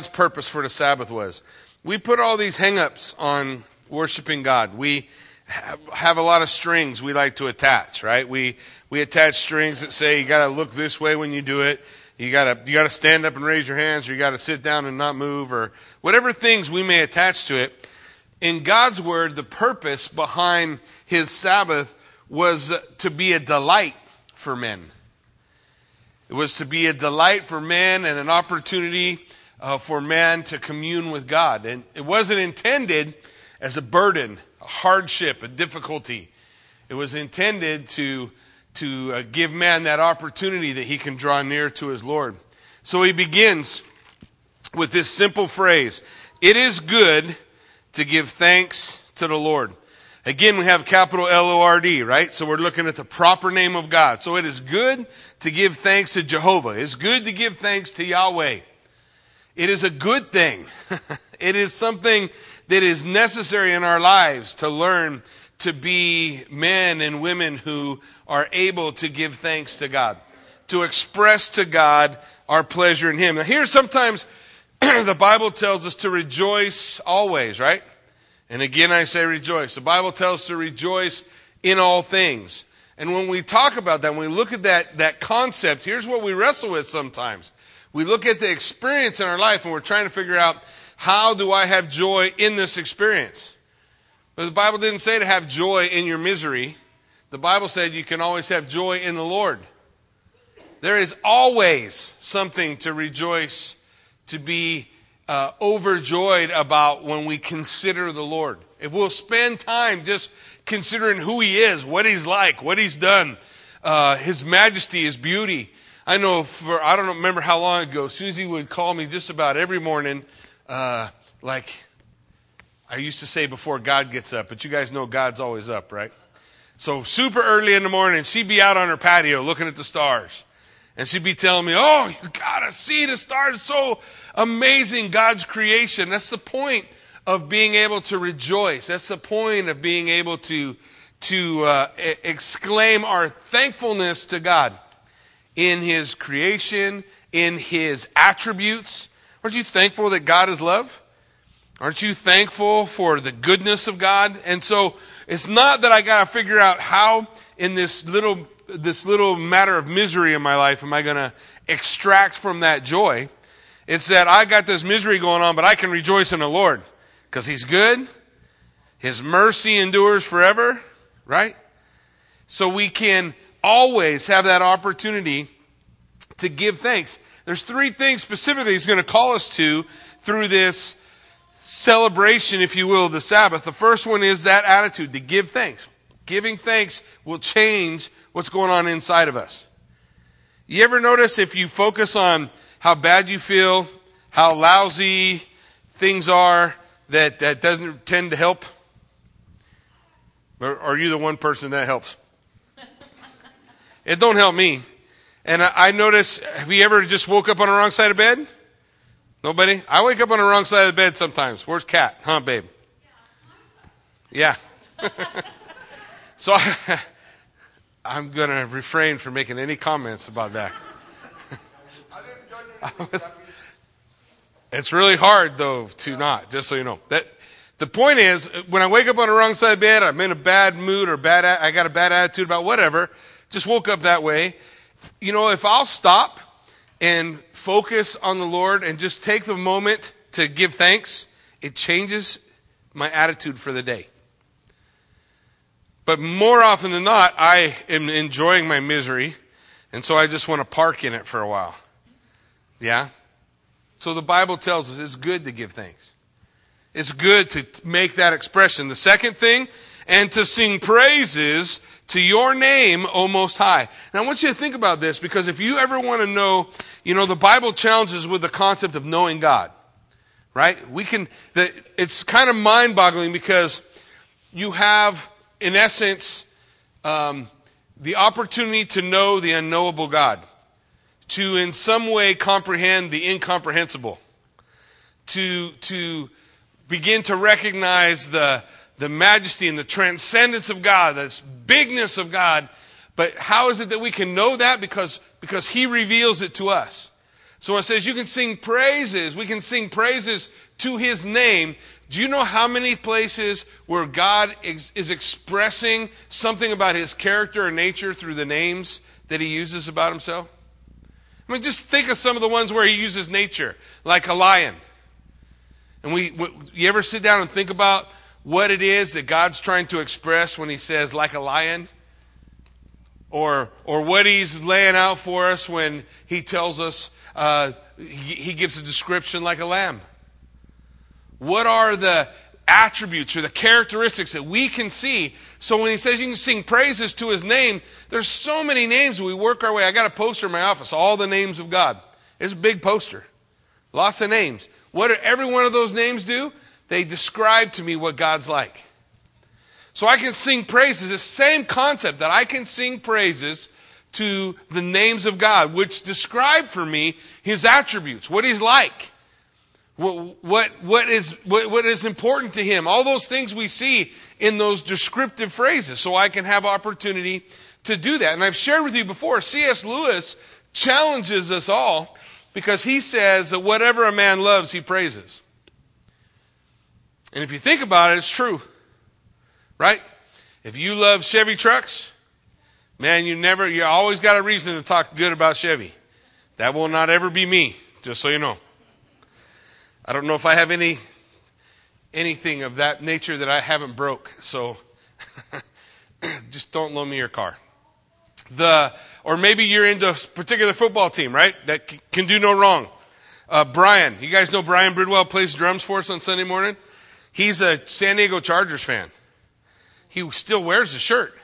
God's purpose for the Sabbath was. We put all these hang-ups on worshiping God. We have a lot of strings we like to attach, right? We we attach strings that say you got to look this way when you do it. You got to you got to stand up and raise your hands or you got to sit down and not move or whatever things we may attach to it. In God's word, the purpose behind his Sabbath was to be a delight for men. It was to be a delight for men and an opportunity uh, for man to commune with God. And it wasn't intended as a burden, a hardship, a difficulty. It was intended to, to uh, give man that opportunity that he can draw near to his Lord. So he begins with this simple phrase It is good to give thanks to the Lord. Again, we have capital L O R D, right? So we're looking at the proper name of God. So it is good to give thanks to Jehovah. It's good to give thanks to Yahweh. It is a good thing. it is something that is necessary in our lives to learn to be men and women who are able to give thanks to God, to express to God our pleasure in Him. Now, here sometimes the Bible tells us to rejoice always, right? And again, I say rejoice. The Bible tells us to rejoice in all things. And when we talk about that, when we look at that, that concept, here's what we wrestle with sometimes. We look at the experience in our life and we're trying to figure out how do I have joy in this experience? But the Bible didn't say to have joy in your misery. The Bible said you can always have joy in the Lord. There is always something to rejoice, to be uh, overjoyed about when we consider the Lord. If we'll spend time just considering who He is, what He's like, what He's done, uh, His majesty, His beauty. I know for, I don't remember how long ago, Susie would call me just about every morning, uh, like I used to say before God gets up, but you guys know God's always up, right? So super early in the morning, she'd be out on her patio looking at the stars. And she'd be telling me, Oh, you gotta see the stars. It's so amazing, God's creation. That's the point of being able to rejoice. That's the point of being able to, to uh, exclaim our thankfulness to God in His creation, in His attributes. Aren't you thankful that God is love? Aren't you thankful for the goodness of God? And so it's not that I got to figure out how in this little this little matter of misery in my life am I going to extract from that joy? It's that I got this misery going on, but I can rejoice in the Lord because He's good. His mercy endures forever, right? So we can always have that opportunity to give thanks. There's three things specifically He's going to call us to through this celebration, if you will, of the Sabbath. The first one is that attitude to give thanks. Giving thanks will change what's going on inside of us. You ever notice if you focus on how bad you feel, how lousy things are, that that doesn't tend to help? Or are you the one person that helps? It don't help me. And I, I notice, have you ever just woke up on the wrong side of bed? Nobody? I wake up on the wrong side of the bed sometimes. Where's Cat? Huh, babe? Yeah. so I, I'm going to refrain from making any comments about that. was, it's really hard, though, to not, just so you know. That, the point is, when I wake up on the wrong side of bed, I'm in a bad mood or bad, I got a bad attitude about whatever, just woke up that way. You know, if I'll stop and focus on the Lord and just take the moment to give thanks, it changes my attitude for the day. But more often than not, I am enjoying my misery, and so I just want to park in it for a while. Yeah? So the Bible tells us it's good to give thanks. It's good to make that expression. The second thing, and to sing praises to your name, O Most High. Now I want you to think about this because if you ever want to know, you know, the Bible challenges with the concept of knowing God. Right? We can, the, it's kind of mind boggling because you have in essence, um, the opportunity to know the unknowable God, to in some way comprehend the incomprehensible, to, to begin to recognize the, the majesty and the transcendence of God, this bigness of God. But how is it that we can know that? Because, because He reveals it to us. So it says you can sing praises, we can sing praises to his name. Do you know how many places where God is, is expressing something about his character or nature through the names that he uses about himself? I mean, just think of some of the ones where he uses nature, like a lion. And we, you ever sit down and think about what it is that God's trying to express when he says, like a lion? Or, or what he's laying out for us when he tells us, uh, he, he gives a description like a lamb. What are the attributes or the characteristics that we can see. So when he says you can sing praises to his name, there's so many names we work our way. I got a poster in my office, all the names of God. It's a big poster. Lots of names. What do every one of those names do? They describe to me what God's like. So I can sing praises, the same concept that I can sing praises to the names of God, which describe for me his attributes, what he's like what, what, what, is, what, what is important to him. All those things we see in those descriptive phrases. So I can have opportunity to do that. And I've shared with you before, C.S. Lewis challenges us all because he says that whatever a man loves, he praises. And if you think about it, it's true. Right? If you love Chevy trucks, man, you never, you always got a reason to talk good about Chevy. That will not ever be me, just so you know. I don't know if I have any anything of that nature that I haven't broke. So just don't loan me your car. The or maybe you're into a particular football team, right? That c- can do no wrong. Uh, Brian, you guys know Brian Bridwell plays drums for us on Sunday morning. He's a San Diego Chargers fan. He still wears the shirt.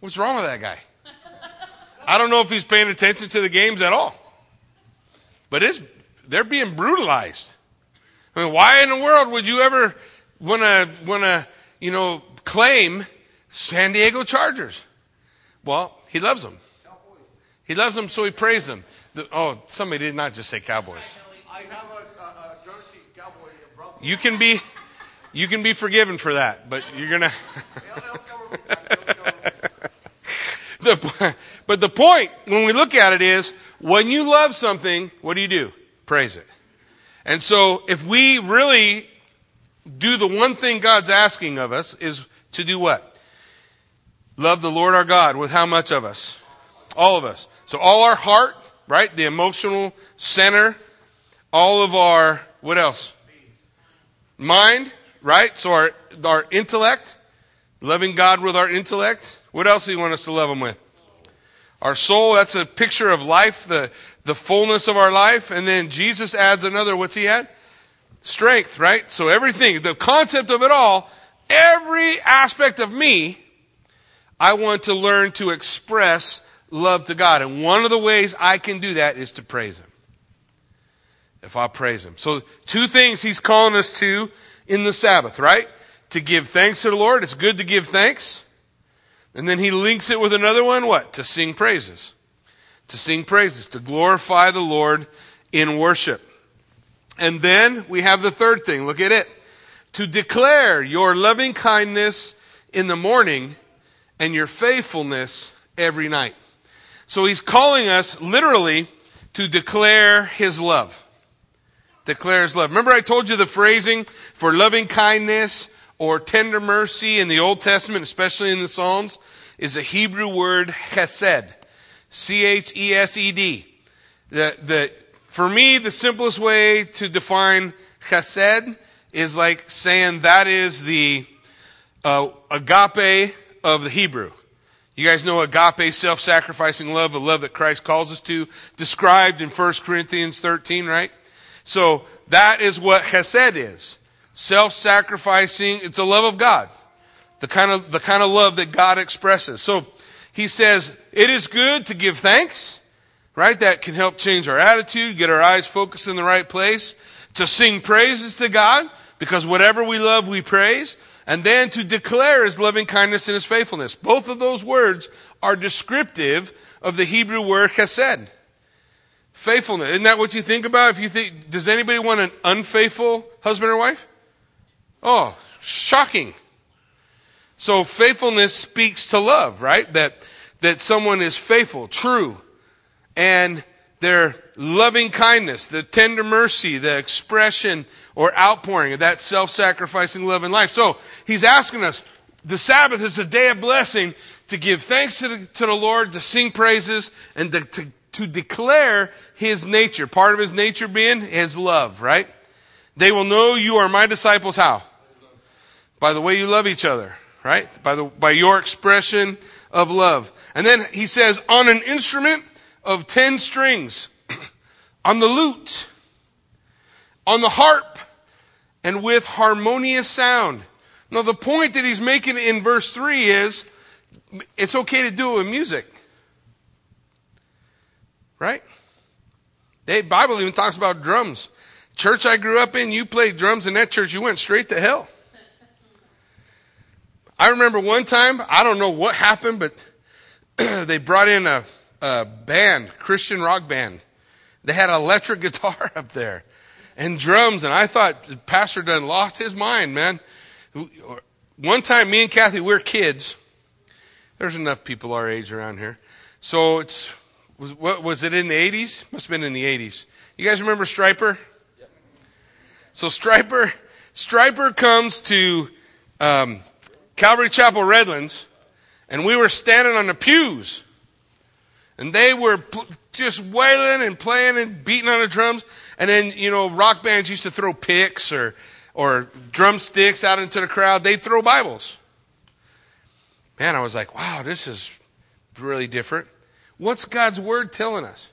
What's wrong with that guy? I don't know if he's paying attention to the games at all. But it's, they're being brutalized. I mean, why in the world would you ever want to want to you know claim San Diego Chargers? Well, he loves them. He loves them, so he prays them. The, oh, somebody did not just say Cowboys. I have a, a, a jersey cowboy brother. You can be, you can be forgiven for that, but you're gonna. the, but the point when we look at it is when you love something, what do you do? Praise it. And so if we really do the one thing God's asking of us is to do what? Love the Lord our God with how much of us? All of us. So all our heart, right? The emotional center, all of our, what else? Mind, right? So our, our intellect, loving God with our intellect. What else do you want us to love Him with? Our soul, that's a picture of life, the, the fullness of our life. And then Jesus adds another, what's he add? Strength, right? So everything, the concept of it all, every aspect of me, I want to learn to express love to God. And one of the ways I can do that is to praise Him. If I praise Him. So, two things He's calling us to in the Sabbath, right? To give thanks to the Lord. It's good to give thanks. And then He links it with another one, what? To sing praises to sing praises, to glorify the Lord in worship. And then we have the third thing. Look at it. To declare your loving kindness in the morning and your faithfulness every night. So he's calling us literally to declare his love. Declare his love. Remember I told you the phrasing for loving kindness or tender mercy in the Old Testament, especially in the Psalms, is a Hebrew word chesed. C H E S E D. The, the, for me, the simplest way to define chesed is like saying that is the uh, agape of the Hebrew. You guys know agape, self-sacrificing love, a love that Christ calls us to, described in 1 Corinthians 13, right? So that is what chesed is. Self-sacrificing, it's a love of God. The kind of, the kind of love that God expresses. So he says, it is good to give thanks, right? That can help change our attitude, get our eyes focused in the right place, to sing praises to God, because whatever we love, we praise, and then to declare his loving kindness and his faithfulness. Both of those words are descriptive of the Hebrew word chesed. Faithfulness. Isn't that what you think about? If you think, does anybody want an unfaithful husband or wife? Oh, shocking. So faithfulness speaks to love, right? That, that someone is faithful, true, and their loving kindness, the tender mercy, the expression or outpouring of that self sacrificing love in life. So he's asking us the Sabbath is a day of blessing to give thanks to the, to the Lord, to sing praises, and to, to, to declare his nature. Part of his nature being his love, right? They will know you are my disciples how? By the way you love each other, right? By, the, by your expression of love. And then he says, on an instrument of ten strings, on the lute, on the harp, and with harmonious sound. Now, the point that he's making in verse 3 is it's okay to do it with music. Right? The Bible even talks about drums. Church I grew up in, you played drums in that church, you went straight to hell. I remember one time, I don't know what happened, but they brought in a, a band, Christian rock band. They had an electric guitar up there and drums, and I thought Pastor done lost his mind, man. One time, me and Kathy, we we're kids. There's enough people our age around here. So it's, was, what, was it in the 80s? Must have been in the 80s. You guys remember Stryper? Yep. So Stryper, Stryper comes to um, Calvary Chapel Redlands, and we were standing on the pews. And they were pl- just wailing and playing and beating on the drums. And then, you know, rock bands used to throw picks or, or drumsticks out into the crowd. They'd throw Bibles. Man, I was like, wow, this is really different. What's God's word telling us?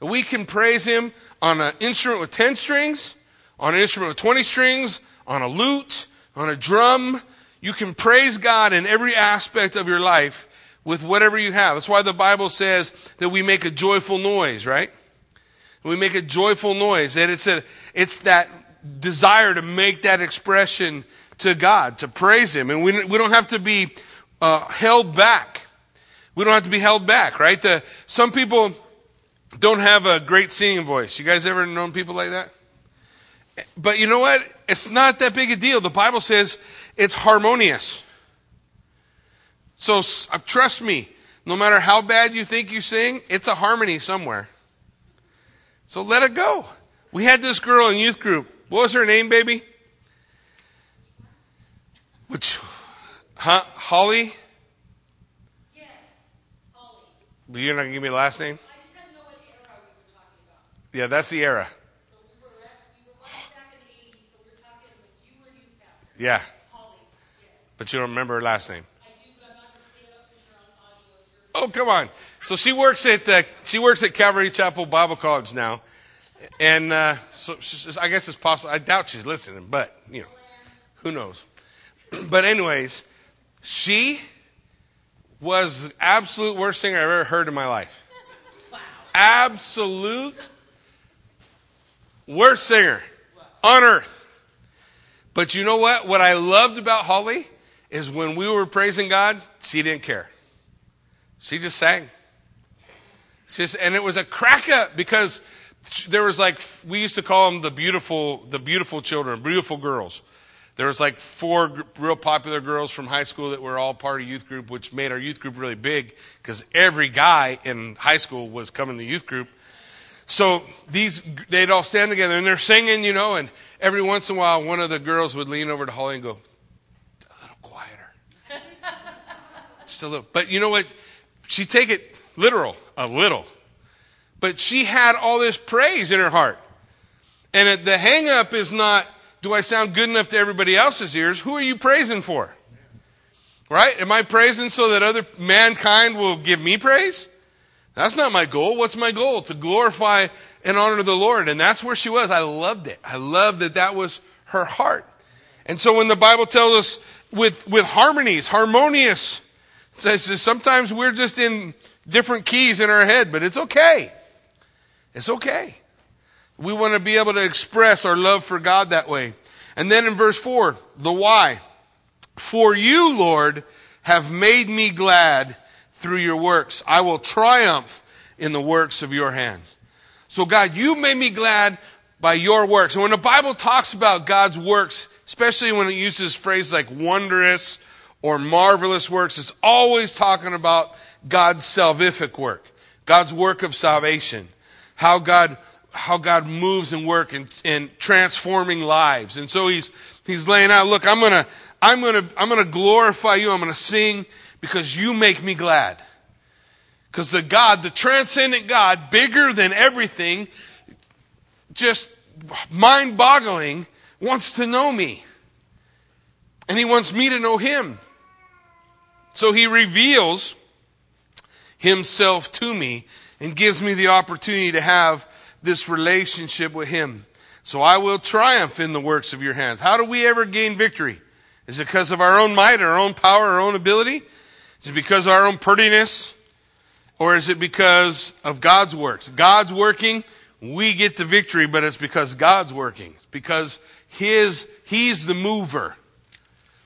That we can praise Him on an instrument with 10 strings, on an instrument with 20 strings, on a lute, on a drum, you can praise God in every aspect of your life with whatever you have. That's why the Bible says that we make a joyful noise, right? We make a joyful noise. And it's a, it's that desire to make that expression to God, to praise Him. And we, we don't have to be uh, held back. We don't have to be held back, right? The, some people don't have a great singing voice. You guys ever known people like that? But you know what? It's not that big a deal. The Bible says it's harmonious. So uh, trust me, no matter how bad you think you sing, it's a harmony somewhere. So let it go. We had this girl in youth group. What was her name, baby? Which, huh? Holly? Yes, Holly. But you're not going to give me the last name? I just had to know what era we were talking about. Yeah, that's the era. So we were, at, we were way back in the 80s, so we're talking when you were youth pastor. Yeah, Holly, yes. but you don't remember her last name. I do, but I'm not going to say it up because you're on audio. Oh, come on. So she works at uh, she works at Calvary Chapel Bible College now, and uh, so I guess it's possible. I doubt she's listening, but you know, who knows? But anyways, she was absolute worst singer I've ever heard in my life. Wow. Absolute worst singer on earth. But you know what? What I loved about Holly is when we were praising God, she didn't care. She just sang. She just, and it was a crack up because there was like we used to call them the beautiful, the beautiful children, beautiful girls. There was like four real popular girls from high school that were all part of youth group, which made our youth group really big because every guy in high school was coming to youth group. So these, they'd all stand together and they're singing, you know, and every once in a while, one of the girls would lean over to Holly and go, a little quieter. Just a little. But you know what? She'd take it literal, a little. But she had all this praise in her heart. And the hang up is not, do I sound good enough to everybody else's ears? Who are you praising for? Right? Am I praising so that other mankind will give me praise? That's not my goal. What's my goal? To glorify and honor the Lord. And that's where she was. I loved it. I loved that that was her heart. And so when the Bible tells us with, with harmonies, harmonious, it says sometimes we're just in different keys in our head, but it's okay. It's okay. We want to be able to express our love for God that way. And then in verse 4, the why. For you, Lord, have made me glad through your works. I will triumph in the works of your hands. So, God, you made me glad by your works. And when the Bible talks about God's works, especially when it uses phrases like wondrous or marvelous works, it's always talking about God's salvific work, God's work of salvation. how God how God moves and work and, and transforming lives. And so he's he's laying out, look, I'm gonna I'm gonna I'm gonna glorify you, I'm gonna sing because you make me glad. Because the God, the transcendent God, bigger than everything, just mind boggling, wants to know me. And he wants me to know him. So he reveals himself to me and gives me the opportunity to have this relationship with him. So I will triumph in the works of your hands. How do we ever gain victory? Is it because of our own might, our own power, our own ability? Is it because of our own prettiness? Or is it because of God's works? God's working, we get the victory, but it's because God's working. It's because His, He's the mover.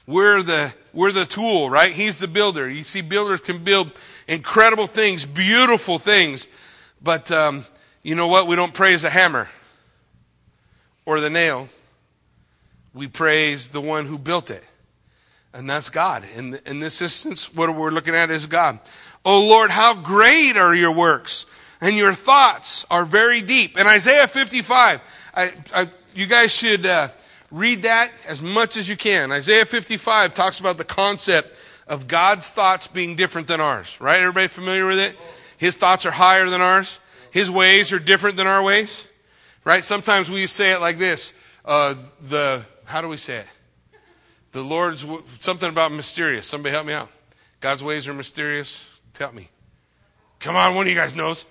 We're the, we're the tool, right? He's the builder. You see, builders can build incredible things, beautiful things, but um, you know what? We don't praise the hammer or the nail. We praise the one who built it. And that's God. In, in this instance, what we're looking at is God. Oh Lord, how great are your works, and your thoughts are very deep. In Isaiah 55, I, I, you guys should uh, read that as much as you can. Isaiah 55 talks about the concept of God's thoughts being different than ours. Right? Everybody familiar with it? His thoughts are higher than ours. His ways are different than our ways. Right? Sometimes we say it like this. Uh, the, how do we say it? The Lord's, something about mysterious. Somebody help me out. God's ways are mysterious. Tell me. Come on, one of you guys knows.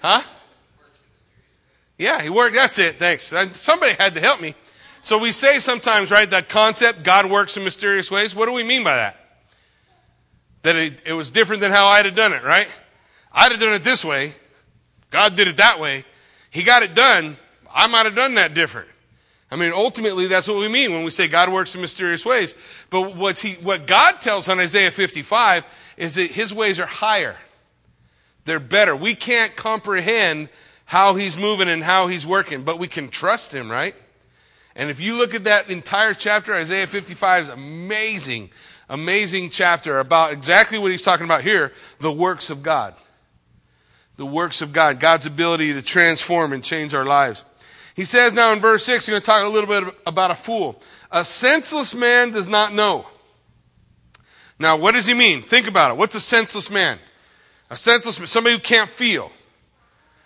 Huh? Yeah, he worked. That's it. Thanks. Somebody had to help me. So we say sometimes, right, that concept, God works in mysterious ways. What do we mean by that? That it, it was different than how I'd have done it, right? I'd have done it this way. God did it that way. He got it done. I might have done that different. I mean, ultimately, that's what we mean when we say God works in mysterious ways. But what, he, what God tells on Isaiah 55 is that his ways are higher. They're better. We can't comprehend how he's moving and how he's working, but we can trust him, right? And if you look at that entire chapter, Isaiah 55 is amazing, amazing chapter about exactly what he's talking about here, the works of God. The works of God, God's ability to transform and change our lives. He says now in verse 6, he's going to talk a little bit about a fool. A senseless man does not know. Now, what does he mean? Think about it. What's a senseless man? A senseless man, somebody who can't feel.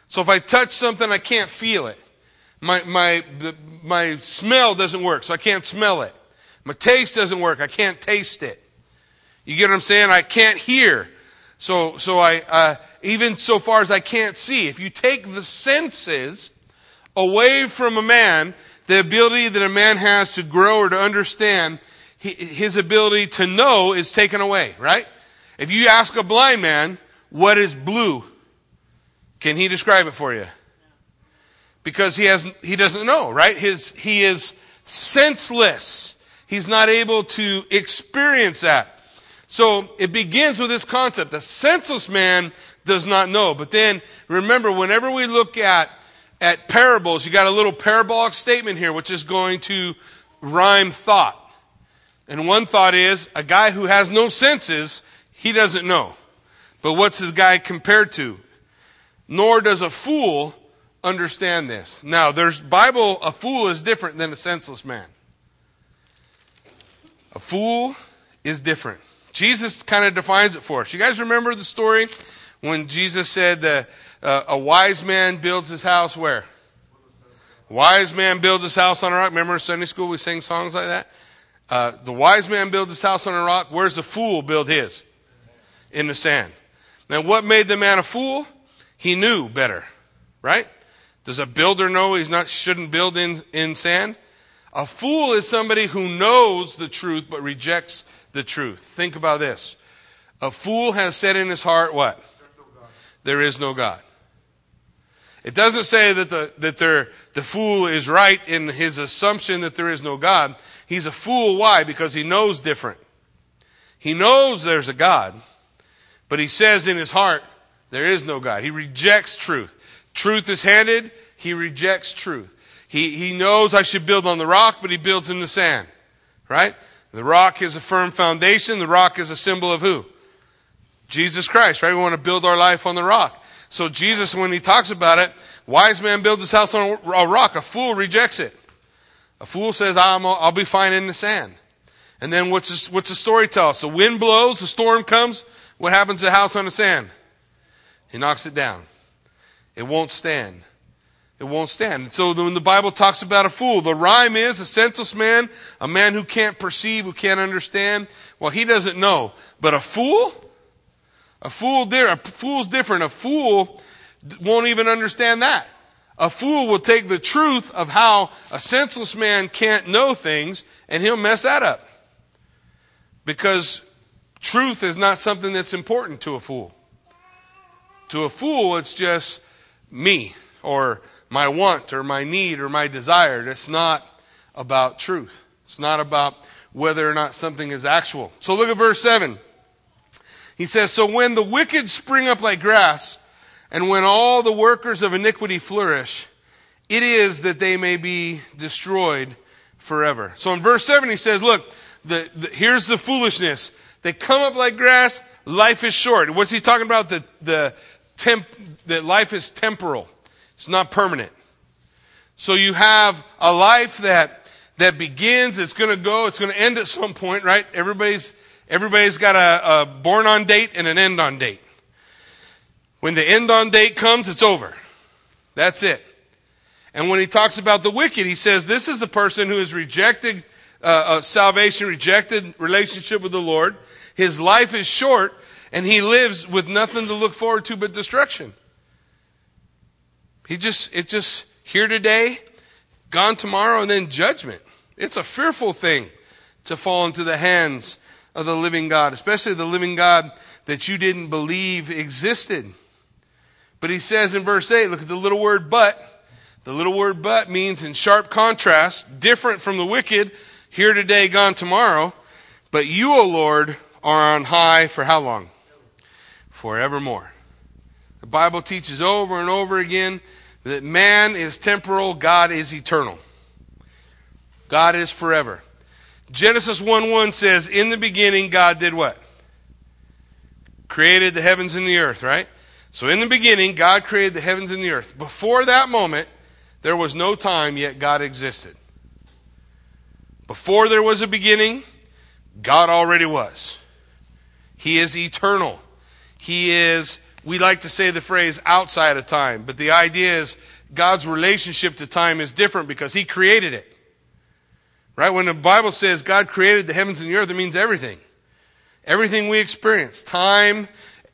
So if I touch something, I can't feel it. My, my, the, my smell doesn't work, so I can't smell it. My taste doesn't work, I can't taste it. You get what I'm saying? I can't hear. So, so I, uh, even so far as I can't see, if you take the senses away from a man, the ability that a man has to grow or to understand, his ability to know is taken away, right? If you ask a blind man, what is blue? Can he describe it for you? Because he has he doesn't know, right? His he is senseless. He's not able to experience that. So it begins with this concept. The senseless man does not know. But then remember, whenever we look at at parables, you got a little parabolic statement here, which is going to rhyme thought. And one thought is a guy who has no senses, he doesn't know. But what's the guy compared to? Nor does a fool understand this. Now, there's Bible, a fool is different than a senseless man. A fool is different. Jesus kind of defines it for us. You guys remember the story when Jesus said that uh, a wise man builds his house where? Wise man builds his house on a rock. Remember Sunday school we sang songs like that? Uh, the wise man builds his house on a rock. Where's the fool build his? In the sand. Now, what made the man a fool? He knew better, right? Does a builder know he's not shouldn't build in, in sand? A fool is somebody who knows the truth but rejects the truth. Think about this. A fool has said in his heart what? There is no God. It doesn't say that the that the fool is right in his assumption that there is no God. He's a fool. Why? Because he knows different. He knows there's a God, but he says in his heart, there is no God. He rejects truth. Truth is handed, he rejects truth. He, he knows I should build on the rock, but he builds in the sand. Right? The rock is a firm foundation. The rock is a symbol of who? Jesus Christ, right? We want to build our life on the rock. So Jesus, when he talks about it, wise man builds his house on a rock. A fool rejects it. A fool says, I'm, I'll be fine in the sand. And then what's the, what's the story tell us? The wind blows, the storm comes. What happens to the house on the sand? He knocks it down. It won't stand. It won't stand. So when the Bible talks about a fool, the rhyme is a senseless man, a man who can't perceive, who can't understand. Well, he doesn't know. But a fool, a fool, a fool's different. A fool won't even understand that. A fool will take the truth of how a senseless man can't know things and he'll mess that up. Because truth is not something that's important to a fool. To a fool, it's just me or my want or my need or my desire. It's not about truth. It's not about whether or not something is actual. So look at verse 7. He says, So when the wicked spring up like grass, and when all the workers of iniquity flourish, it is that they may be destroyed forever. So in verse 7, he says, Look, the, the, here's the foolishness. They come up like grass, life is short. What's he talking about? The, the temp, that life is temporal. It's not permanent. So you have a life that, that begins, it's going to go, it's going to end at some point, right? Everybody's, everybody's got a, a born on date and an end on date. When the end on date comes, it's over. That's it. And when he talks about the wicked, he says this is a person who has rejected uh, uh, salvation, rejected relationship with the Lord. His life is short, and he lives with nothing to look forward to but destruction. He just, it's just here today, gone tomorrow, and then judgment. It's a fearful thing to fall into the hands of the living God, especially the living God that you didn't believe existed. But he says in verse 8, look at the little word but. The little word but means in sharp contrast, different from the wicked, here today, gone tomorrow. But you, O Lord, are on high for how long? Forevermore. The Bible teaches over and over again that man is temporal, God is eternal. God is forever. Genesis 1 1 says, In the beginning, God did what? Created the heavens and the earth, right? So in the beginning, God created the heavens and the earth. Before that moment, there was no time, yet God existed. Before there was a beginning, God already was. He is eternal. He is, we like to say the phrase outside of time, but the idea is God's relationship to time is different because He created it. Right? When the Bible says God created the heavens and the earth, it means everything. Everything we experience time,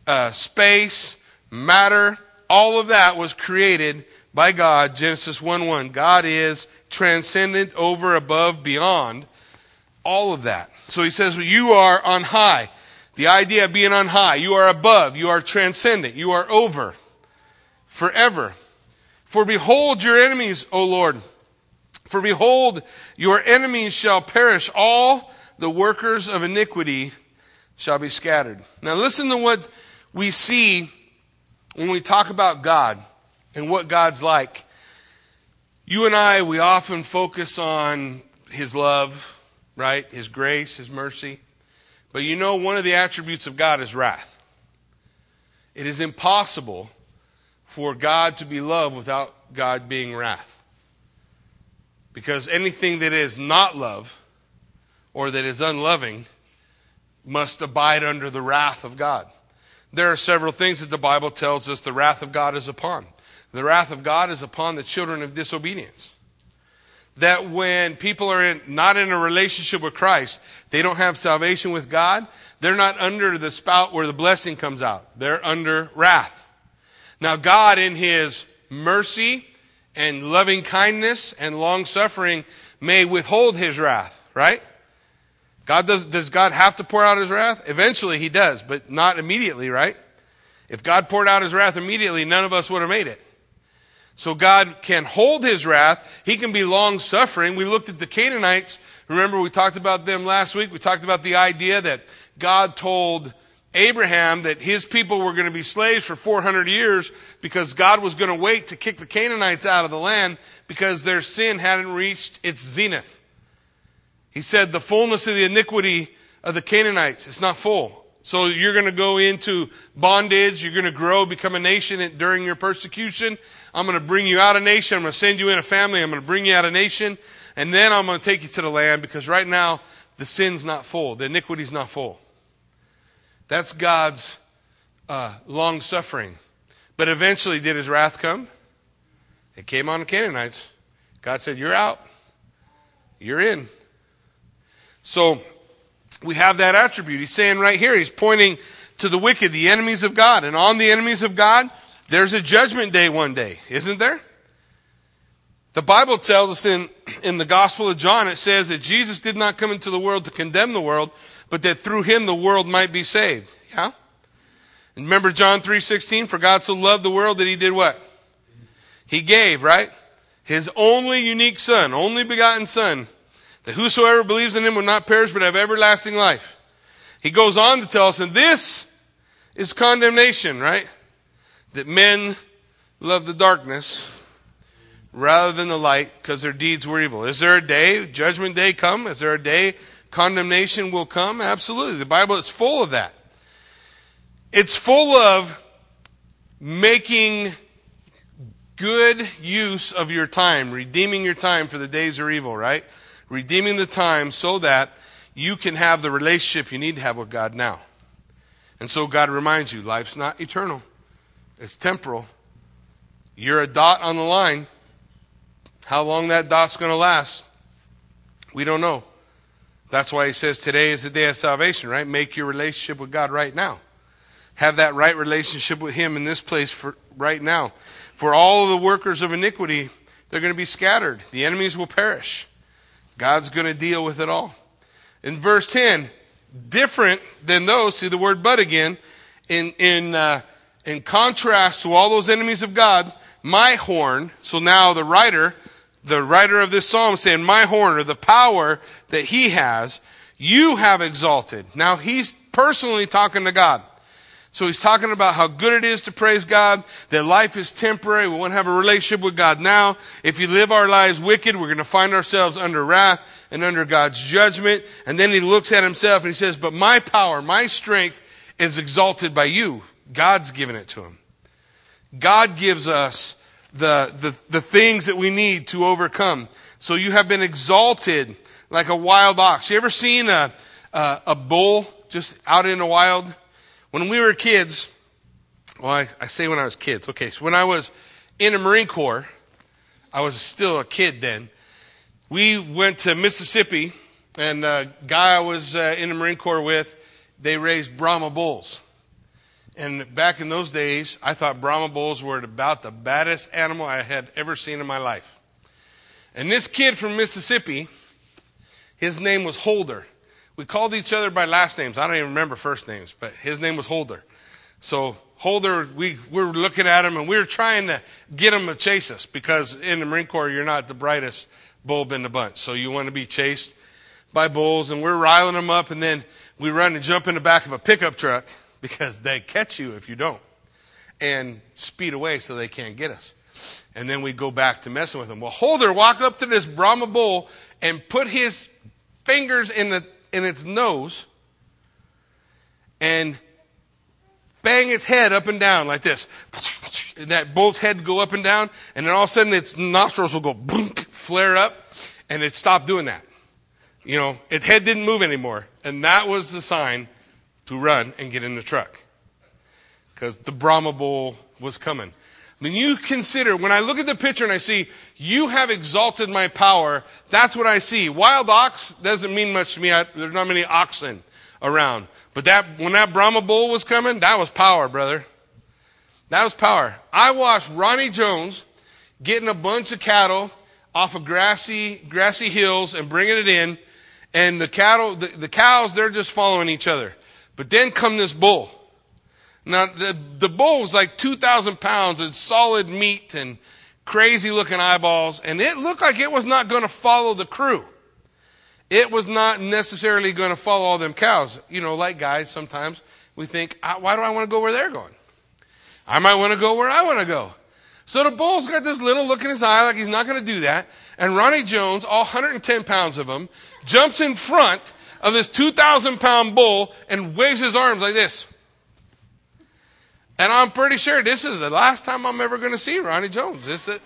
uh, space, matter, all of that was created by God, Genesis 1 1. God is transcendent, over, above, beyond all of that. So he says, well, You are on high. The idea of being on high, you are above, you are transcendent, you are over forever. For behold your enemies, O Lord. For behold, your enemies shall perish. All the workers of iniquity shall be scattered. Now listen to what we see when we talk about God and what God's like, you and I, we often focus on His love, right? His grace, His mercy. But you know, one of the attributes of God is wrath. It is impossible for God to be love without God being wrath. Because anything that is not love or that is unloving must abide under the wrath of God. There are several things that the Bible tells us the wrath of God is upon. The wrath of God is upon the children of disobedience. That when people are in, not in a relationship with Christ, they don't have salvation with God, they're not under the spout where the blessing comes out. They're under wrath. Now, God, in His mercy and loving kindness and long suffering, may withhold His wrath, right? God does, does God have to pour out his wrath? Eventually he does, but not immediately, right? If God poured out his wrath immediately, none of us would have made it. So God can hold his wrath. He can be long suffering. We looked at the Canaanites. Remember, we talked about them last week. We talked about the idea that God told Abraham that his people were going to be slaves for 400 years because God was going to wait to kick the Canaanites out of the land because their sin hadn't reached its zenith. He said, The fullness of the iniquity of the Canaanites, it's not full. So you're going to go into bondage. You're going to grow, become a nation during your persecution. I'm going to bring you out of nation. I'm going to send you in a family. I'm going to bring you out of nation. And then I'm going to take you to the land because right now the sin's not full. The iniquity's not full. That's God's uh, long suffering. But eventually, did his wrath come? It came on the Canaanites. God said, You're out. You're in. So we have that attribute. He's saying right here, he's pointing to the wicked, the enemies of God. And on the enemies of God, there's a judgment day one day, isn't there? The Bible tells us in, in the Gospel of John, it says that Jesus did not come into the world to condemn the world, but that through him the world might be saved. Yeah? And remember John 3.16, for God so loved the world that he did what? He gave, right? His only unique son, only begotten son, that whosoever believes in him will not perish but have everlasting life. He goes on to tell us, and this is condemnation, right? That men love the darkness rather than the light because their deeds were evil. Is there a day, judgment day come? Is there a day condemnation will come? Absolutely. The Bible is full of that. It's full of making good use of your time, redeeming your time for the days are evil, right? Redeeming the time so that you can have the relationship you need to have with God now. And so God reminds you life's not eternal, it's temporal. You're a dot on the line. How long that dot's going to last, we don't know. That's why he says today is the day of salvation, right? Make your relationship with God right now. Have that right relationship with him in this place for right now. For all the workers of iniquity, they're going to be scattered. The enemies will perish. God's going to deal with it all. In verse 10, different than those, see the word but again, in, in, uh, in contrast to all those enemies of God, my horn, so now the writer, the writer of this psalm saying, my horn, or the power that he has, you have exalted. Now he's personally talking to God. So he's talking about how good it is to praise God, that life is temporary. We want to have a relationship with God now. If you live our lives wicked, we're going to find ourselves under wrath and under God's judgment. And then he looks at himself and he says, but my power, my strength is exalted by you. God's given it to him. God gives us the, the, the things that we need to overcome. So you have been exalted like a wild ox. You ever seen a, a, a bull just out in the wild? When we were kids, well, I, I, say when I was kids. Okay, so when I was in the Marine Corps, I was still a kid then. We went to Mississippi, and a guy I was uh, in the Marine Corps with, they raised Brahma bulls. And back in those days, I thought Brahma bulls were about the baddest animal I had ever seen in my life. And this kid from Mississippi, his name was Holder we called each other by last names. I don't even remember first names, but his name was Holder. So Holder, we, we were looking at him and we were trying to get him to chase us because in the Marine Corps, you're not the brightest bulb in the bunch. So you want to be chased by bulls and we're riling them up and then we run and jump in the back of a pickup truck because they catch you if you don't and speed away so they can't get us. And then we go back to messing with them. Well, Holder walked up to this Brahma bull and put his fingers in the in its nose and bang its head up and down like this. And that bull's head go up and down, and then all of a sudden its nostrils will go flare up, and it stopped doing that. You know, its head didn't move anymore. And that was the sign to run and get in the truck. Because the Brahma bull was coming. When you consider, when I look at the picture and I see, you have exalted my power, that's what I see. Wild ox doesn't mean much to me. I, there's not many oxen around. But that, when that Brahma bull was coming, that was power, brother. That was power. I watched Ronnie Jones getting a bunch of cattle off of grassy, grassy hills and bringing it in. And the cattle, the, the cows, they're just following each other. But then come this bull. Now, the, the bull was like 2,000 pounds and solid meat and crazy looking eyeballs, and it looked like it was not going to follow the crew. It was not necessarily going to follow all them cows. You know, like guys, sometimes we think, ah, why do I want to go where they're going? I might want to go where I want to go. So the bull's got this little look in his eye like he's not going to do that. And Ronnie Jones, all 110 pounds of him, jumps in front of this 2,000 pound bull and waves his arms like this. And I'm pretty sure this is the last time I'm ever going to see Ronnie Jones. Is it?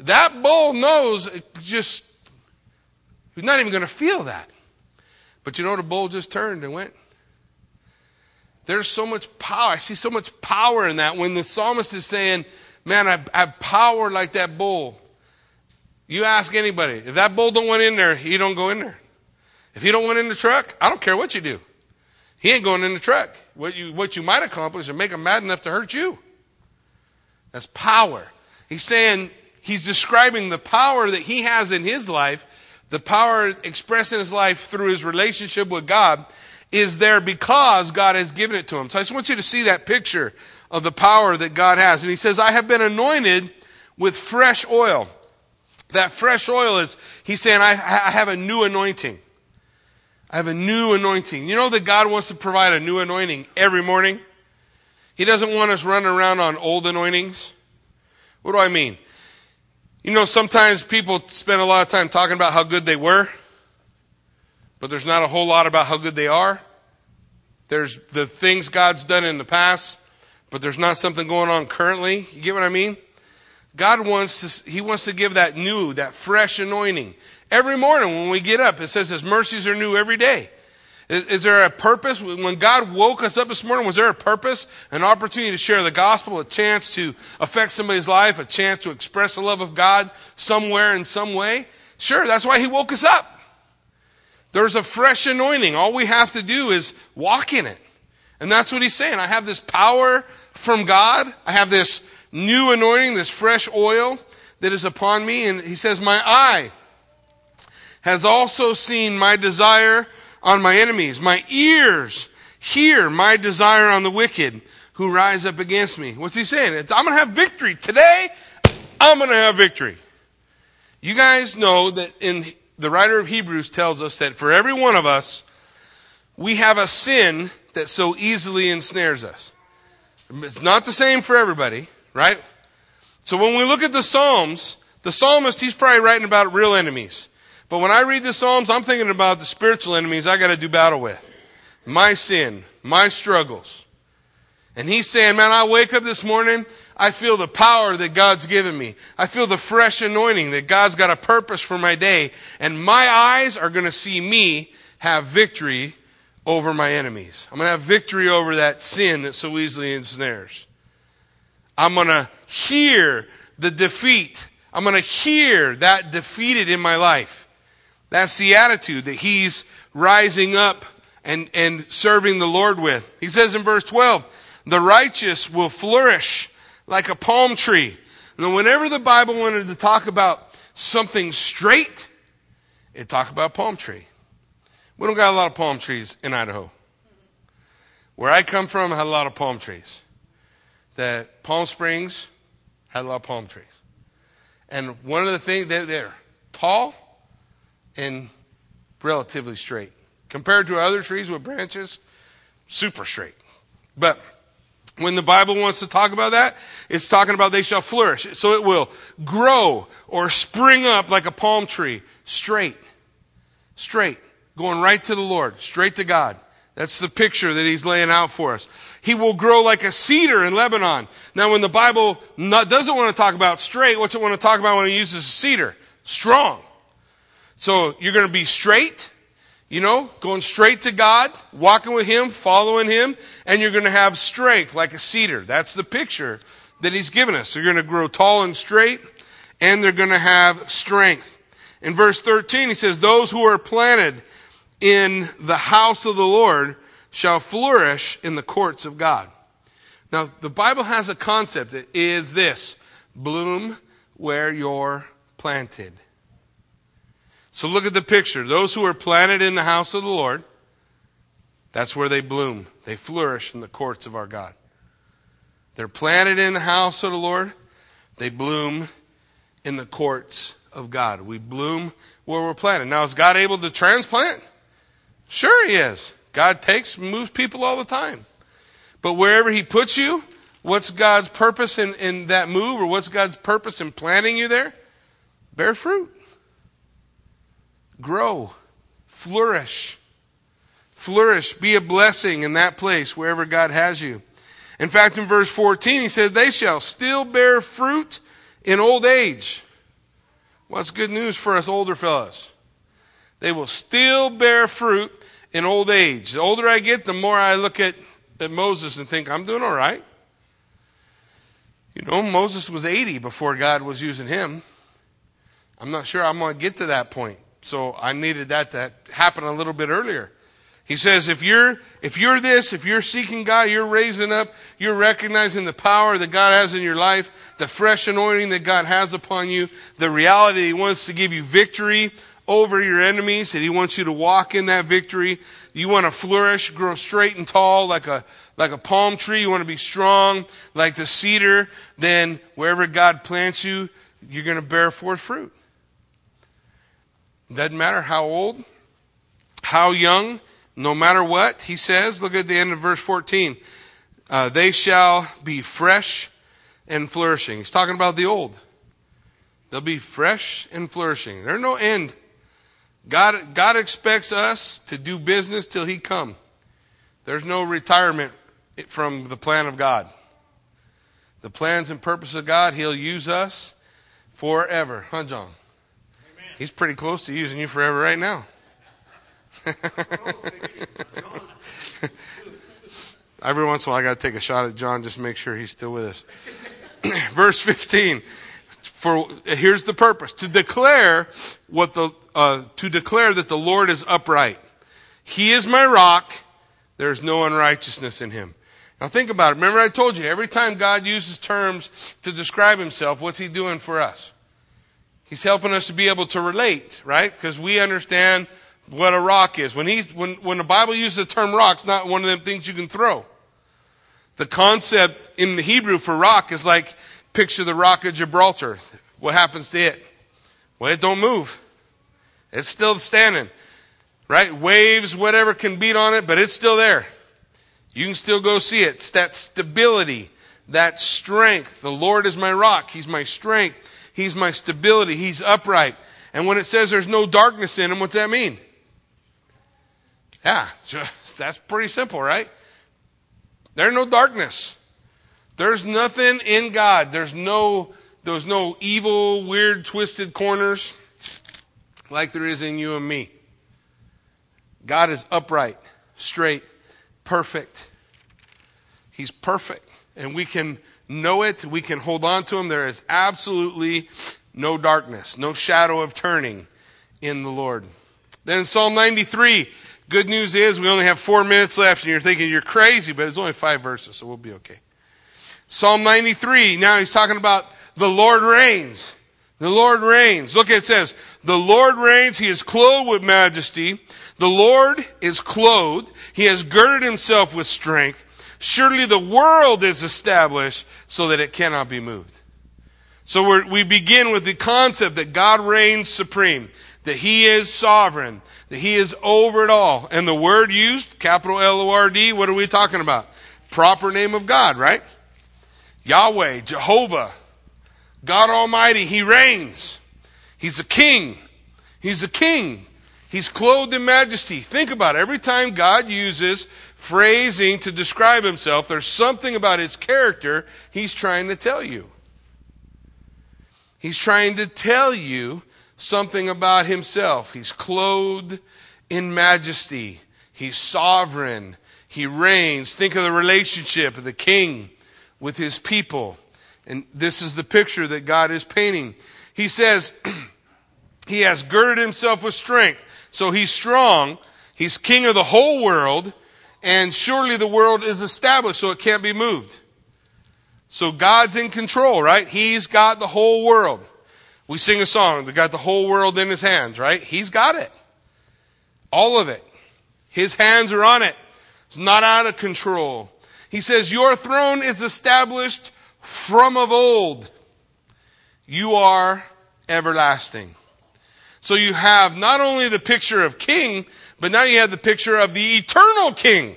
That bull knows just, he's not even going to feel that. But you know, the bull just turned and went. There's so much power. I see so much power in that when the psalmist is saying, Man, I, I have power like that bull. You ask anybody, if that bull don't went in there, he don't go in there. If he don't went in the truck, I don't care what you do. He ain't going in the truck. What you, what you might accomplish is make him mad enough to hurt you. That's power. He's saying, he's describing the power that he has in his life, the power expressed in his life through his relationship with God is there because God has given it to him. So I just want you to see that picture of the power that God has. And he says, I have been anointed with fresh oil. That fresh oil is, he's saying, I, I have a new anointing. I have a new anointing. You know that God wants to provide a new anointing every morning? He doesn't want us running around on old anointings. What do I mean? You know, sometimes people spend a lot of time talking about how good they were, but there's not a whole lot about how good they are. There's the things God's done in the past, but there's not something going on currently. You get what I mean? God wants to, He wants to give that new, that fresh anointing. Every morning when we get up, it says His mercies are new every day. Is, is, there a purpose? When God woke us up this morning, was there a purpose? An opportunity to share the gospel, a chance to affect somebody's life, a chance to express the love of God somewhere in some way? Sure, that's why He woke us up. There's a fresh anointing. All we have to do is walk in it. And that's what He's saying. I have this power from God. I have this new anointing, this fresh oil that is upon me. And He says, My eye has also seen my desire on my enemies. My ears hear my desire on the wicked who rise up against me. What's he saying? It's, I'm going to have victory. Today, I'm going to have victory. You guys know that in the writer of Hebrews tells us that for every one of us, we have a sin that so easily ensnares us. It's not the same for everybody, right? So when we look at the Psalms, the psalmist, he's probably writing about real enemies. But when I read the Psalms, I'm thinking about the spiritual enemies I got to do battle with. My sin, my struggles. And he's saying, man, I wake up this morning, I feel the power that God's given me. I feel the fresh anointing that God's got a purpose for my day. And my eyes are going to see me have victory over my enemies. I'm going to have victory over that sin that so easily ensnares. I'm going to hear the defeat. I'm going to hear that defeated in my life. That's the attitude that he's rising up and, and serving the Lord with. He says in verse 12, the righteous will flourish like a palm tree. And whenever the Bible wanted to talk about something straight, it talked about palm tree. We don't got a lot of palm trees in Idaho. Where I come from, I had a lot of palm trees. That Palm Springs had a lot of palm trees. And one of the things, they're, they're tall, and relatively straight. Compared to other trees with branches, super straight. But when the Bible wants to talk about that, it's talking about they shall flourish. So it will grow or spring up like a palm tree, straight. Straight. Going right to the Lord, straight to God. That's the picture that he's laying out for us. He will grow like a cedar in Lebanon. Now, when the Bible not, doesn't want to talk about straight, what's it want to talk about when it uses a cedar? Strong. So you're going to be straight, you know, going straight to God, walking with Him, following Him, and you're going to have strength like a cedar. That's the picture that He's given us. They're going to grow tall and straight, and they're going to have strength. In verse 13, He says, Those who are planted in the house of the Lord shall flourish in the courts of God. Now, the Bible has a concept that is this bloom where you're planted. So look at the picture. Those who are planted in the house of the Lord, that's where they bloom. They flourish in the courts of our God. They're planted in the house of the Lord. They bloom in the courts of God. We bloom where we're planted. Now, is God able to transplant? Sure, He is. God takes, moves people all the time. But wherever He puts you, what's God's purpose in, in that move or what's God's purpose in planting you there? Bear fruit grow, flourish. flourish, be a blessing in that place wherever God has you. In fact, in verse 14, he says, They shall still bear fruit in old age. What's good news for us older fellas? They will still bear fruit in old age. The older I get, the more I look at, at Moses and think, I'm doing all right. You know, Moses was 80 before God was using him. I'm not sure I'm going to get to that point. So I needed that to happen a little bit earlier. He says, if you're, if you're this, if you're seeking God, you're raising up, you're recognizing the power that God has in your life, the fresh anointing that God has upon you, the reality He wants to give you victory over your enemies, and He wants you to walk in that victory. You want to flourish, grow straight and tall like a, like a palm tree. You want to be strong like the cedar. Then wherever God plants you, you're going to bear forth fruit. Doesn't matter how old, how young, no matter what, he says. Look at the end of verse 14. Uh, they shall be fresh and flourishing. He's talking about the old. They'll be fresh and flourishing. There's no end. God, God expects us to do business till He come. There's no retirement from the plan of God. The plans and purpose of God, He'll use us forever. Huh, John? He's pretty close to using you forever right now. Every once in a while, I got to take a shot at John just to make sure he's still with us. Verse 15. For here's the purpose: to declare what the uh, to declare that the Lord is upright. He is my rock. There's no unrighteousness in him. Now think about it. Remember, I told you every time God uses terms to describe Himself, what's He doing for us? He's helping us to be able to relate, right? Because we understand what a rock is. When, he's, when, when the Bible uses the term rock, it's not one of them things you can throw. The concept in the Hebrew for rock is like picture the rock of Gibraltar. What happens to it? Well, it don't move. It's still standing. Right? Waves, whatever can beat on it, but it's still there. You can still go see it. It's that stability, that strength. The Lord is my rock. He's my strength. He's my stability. He's upright. And when it says there's no darkness in him, what's that mean? Yeah, that's pretty simple, right? There's no darkness. There's nothing in God. There's no there's no evil, weird, twisted corners like there is in you and me. God is upright, straight, perfect. He's perfect. And we can know it, we can hold on to Him. There is absolutely no darkness, no shadow of turning in the Lord. Then in Psalm 93, good news is we only have four minutes left, and you're thinking you're crazy, but it's only five verses, so we'll be okay. Psalm 93, now he's talking about the Lord reigns. The Lord reigns. Look, it says, the Lord reigns. He is clothed with majesty. The Lord is clothed. He has girded himself with strength. Surely the world is established so that it cannot be moved. So we begin with the concept that God reigns supreme, that He is sovereign, that He is over it all. And the word used, capital L O R D, what are we talking about? Proper name of God, right? Yahweh, Jehovah, God Almighty, He reigns. He's a king. He's a king. He's clothed in majesty. Think about it. Every time God uses phrasing to describe himself, there's something about his character he's trying to tell you. He's trying to tell you something about himself. He's clothed in majesty. He's sovereign. He reigns. Think of the relationship of the king with his people. And this is the picture that God is painting. He says, He has girded himself with strength. So he's strong. He's king of the whole world and surely the world is established so it can't be moved. So God's in control, right? He's got the whole world. We sing a song that got the whole world in his hands, right? He's got it. All of it. His hands are on it. It's not out of control. He says, Your throne is established from of old. You are everlasting. So you have not only the picture of king, but now you have the picture of the eternal king.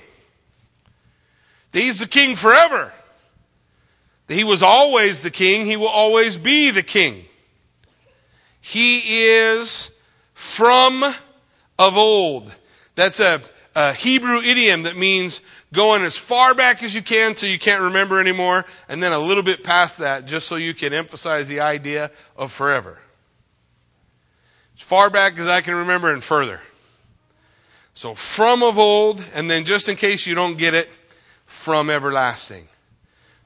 That he's the king forever. That he was always the king, he will always be the king. He is from of old. That's a, a Hebrew idiom that means going as far back as you can till you can't remember anymore, and then a little bit past that just so you can emphasize the idea of forever. As far back as I can remember and further. So from of old, and then just in case you don't get it, from everlasting.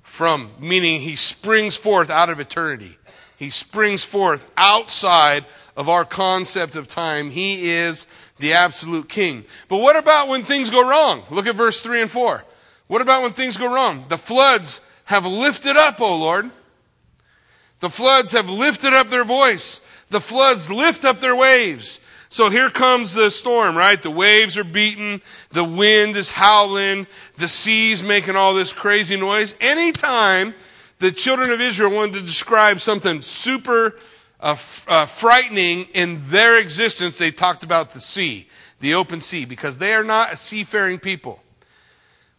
From, meaning he springs forth out of eternity. He springs forth outside of our concept of time. He is the absolute king. But what about when things go wrong? Look at verse 3 and 4. What about when things go wrong? The floods have lifted up, O Lord. The floods have lifted up their voice. The floods lift up their waves. So here comes the storm, right? The waves are beating, the wind is howling, the sea's making all this crazy noise. Anytime the children of Israel wanted to describe something super uh, f- uh, frightening in their existence, they talked about the sea, the open sea, because they are not a seafaring people.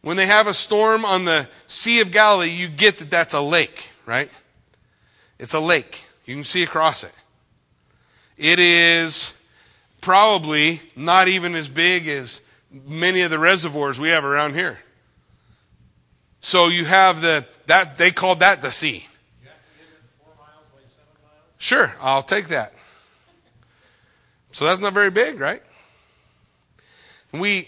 When they have a storm on the Sea of Galilee, you get that that's a lake, right? It's a lake. You can see across it. It is probably not even as big as many of the reservoirs we have around here. So you have the that they called that the sea. Sure, I'll take that. So that's not very big, right? We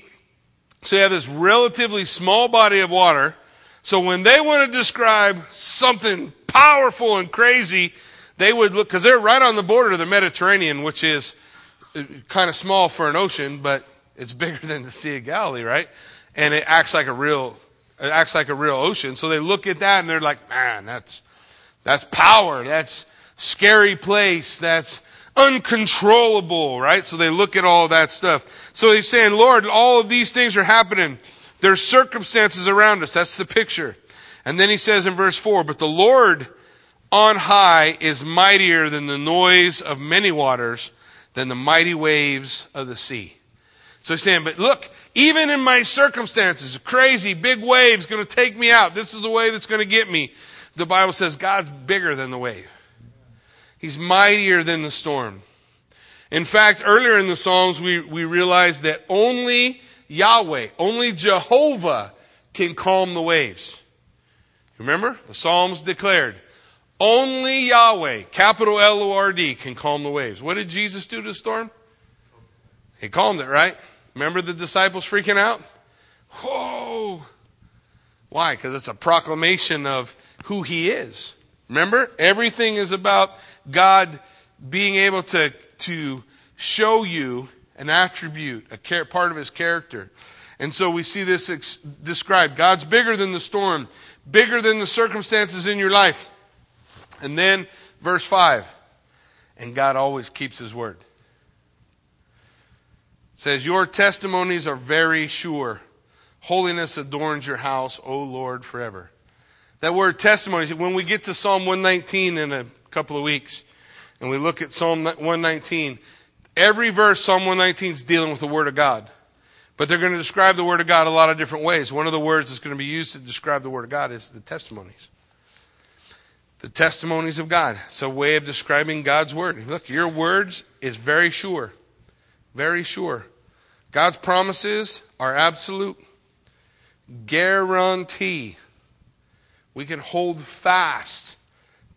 so you have this relatively small body of water. So when they want to describe something powerful and crazy, they would look because they're right on the border of the Mediterranean, which is kind of small for an ocean, but it's bigger than the Sea of Galilee, right? And it acts like a real, it acts like a real ocean. So they look at that and they're like, man, that's, that's power. That's scary place. That's uncontrollable, right? So they look at all that stuff. So he's saying, Lord, all of these things are happening. There's circumstances around us. That's the picture. And then he says in verse 4, but the Lord on high is mightier than the noise of many waters than the mighty waves of the sea. So he's saying, but look, even in my circumstances, crazy, big waves going to take me out. This is a wave that's going to get me. The Bible says God's bigger than the wave. He's mightier than the storm. In fact, earlier in the Psalms, we, we realized that only Yahweh, only Jehovah can calm the waves. Remember? The Psalms declared, only Yahweh, capital L O R D, can calm the waves. What did Jesus do to the storm? He calmed it, right? Remember the disciples freaking out? Whoa! Why? Because it's a proclamation of who He is. Remember? Everything is about God being able to, to show you an attribute, a part of His character. And so we see this ex- described. God's bigger than the storm, bigger than the circumstances in your life. And then verse 5 and God always keeps his word. It says, Your testimonies are very sure. Holiness adorns your house, O Lord, forever. That word testimony, when we get to Psalm 119 in a couple of weeks, and we look at Psalm 119, every verse, Psalm 119 is dealing with the Word of God. But they're going to describe the Word of God a lot of different ways. One of the words that's going to be used to describe the Word of God is the testimonies. The testimonies of God. It's a way of describing God's word. Look, your words is very sure. Very sure. God's promises are absolute. Guarantee. We can hold fast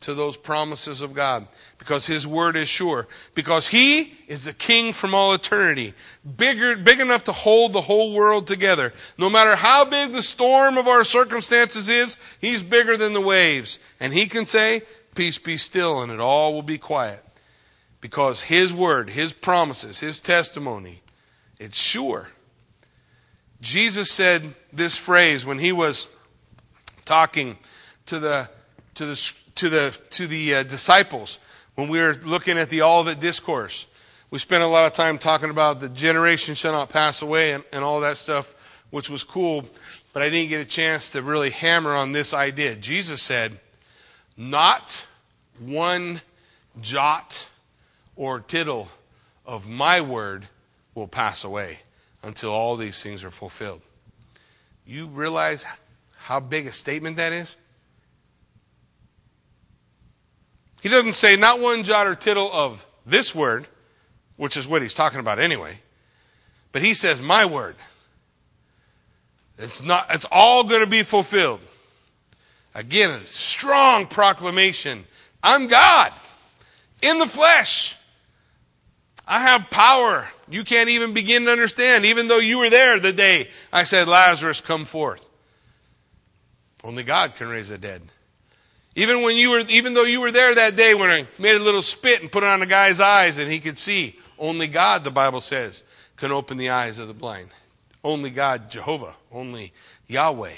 to those promises of God because his word is sure. Because he is the king from all eternity, bigger, big enough to hold the whole world together. No matter how big the storm of our circumstances is, he's bigger than the waves. And he can say, peace be still, and it all will be quiet. Because his word, his promises, his testimony, it's sure. Jesus said this phrase when he was talking to the, to the to the, to the uh, disciples when we were looking at the All Olivet Discourse. We spent a lot of time talking about the generation shall not pass away and, and all that stuff, which was cool, but I didn't get a chance to really hammer on this idea. Jesus said, Not one jot or tittle of my word will pass away until all these things are fulfilled. You realize how big a statement that is? He doesn't say not one jot or tittle of this word, which is what he's talking about anyway, but he says my word. It's not it's all going to be fulfilled. Again, a strong proclamation. I'm God in the flesh. I have power. You can't even begin to understand, even though you were there the day I said, Lazarus, come forth. Only God can raise the dead. Even when you were, even though you were there that day when I made a little spit and put it on a guy's eyes and he could see, only God, the Bible says, can open the eyes of the blind. Only God, Jehovah, only Yahweh.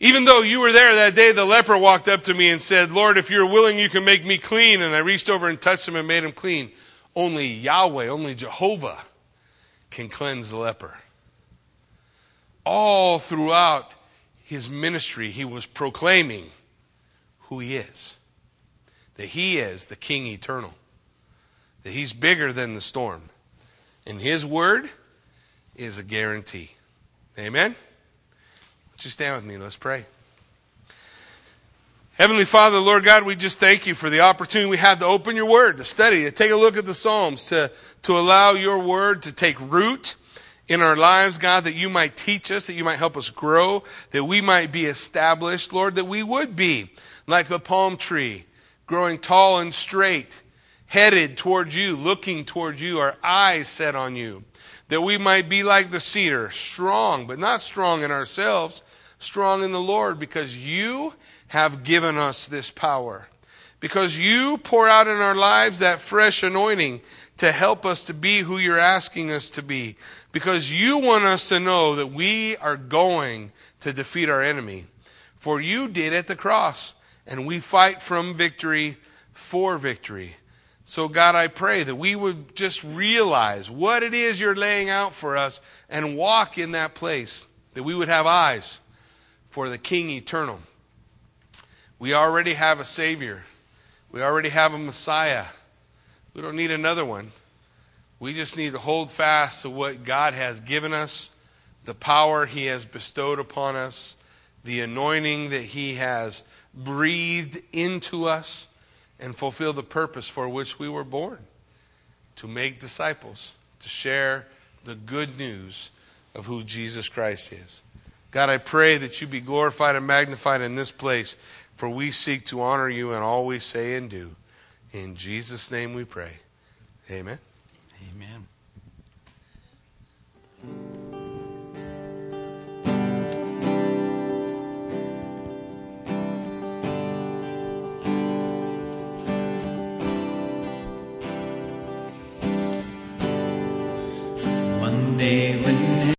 Even though you were there that day, the leper walked up to me and said, Lord, if you're willing, you can make me clean. And I reached over and touched him and made him clean. Only Yahweh, only Jehovah can cleanse the leper. All throughout his ministry, he was proclaiming who he is that he is the King eternal, that he's bigger than the storm. And his word is a guarantee. Amen? You stand with me? Let's pray. Heavenly Father, Lord God, we just thank you for the opportunity we had to open your word, to study, to take a look at the Psalms, to, to allow your word to take root in our lives, God, that you might teach us, that you might help us grow, that we might be established, Lord, that we would be like the palm tree, growing tall and straight, headed towards you, looking towards you, our eyes set on you that we might be like the cedar, strong, but not strong in ourselves, strong in the Lord, because you have given us this power. Because you pour out in our lives that fresh anointing to help us to be who you're asking us to be. Because you want us to know that we are going to defeat our enemy. For you did at the cross, and we fight from victory for victory. So, God, I pray that we would just realize what it is you're laying out for us and walk in that place, that we would have eyes for the King eternal. We already have a Savior, we already have a Messiah. We don't need another one. We just need to hold fast to what God has given us, the power He has bestowed upon us, the anointing that He has breathed into us and fulfill the purpose for which we were born to make disciples, to share the good news of who Jesus Christ is. God, I pray that you be glorified and magnified in this place, for we seek to honor you in all we say and do. In Jesus' name we pray. Amen. Amen. One day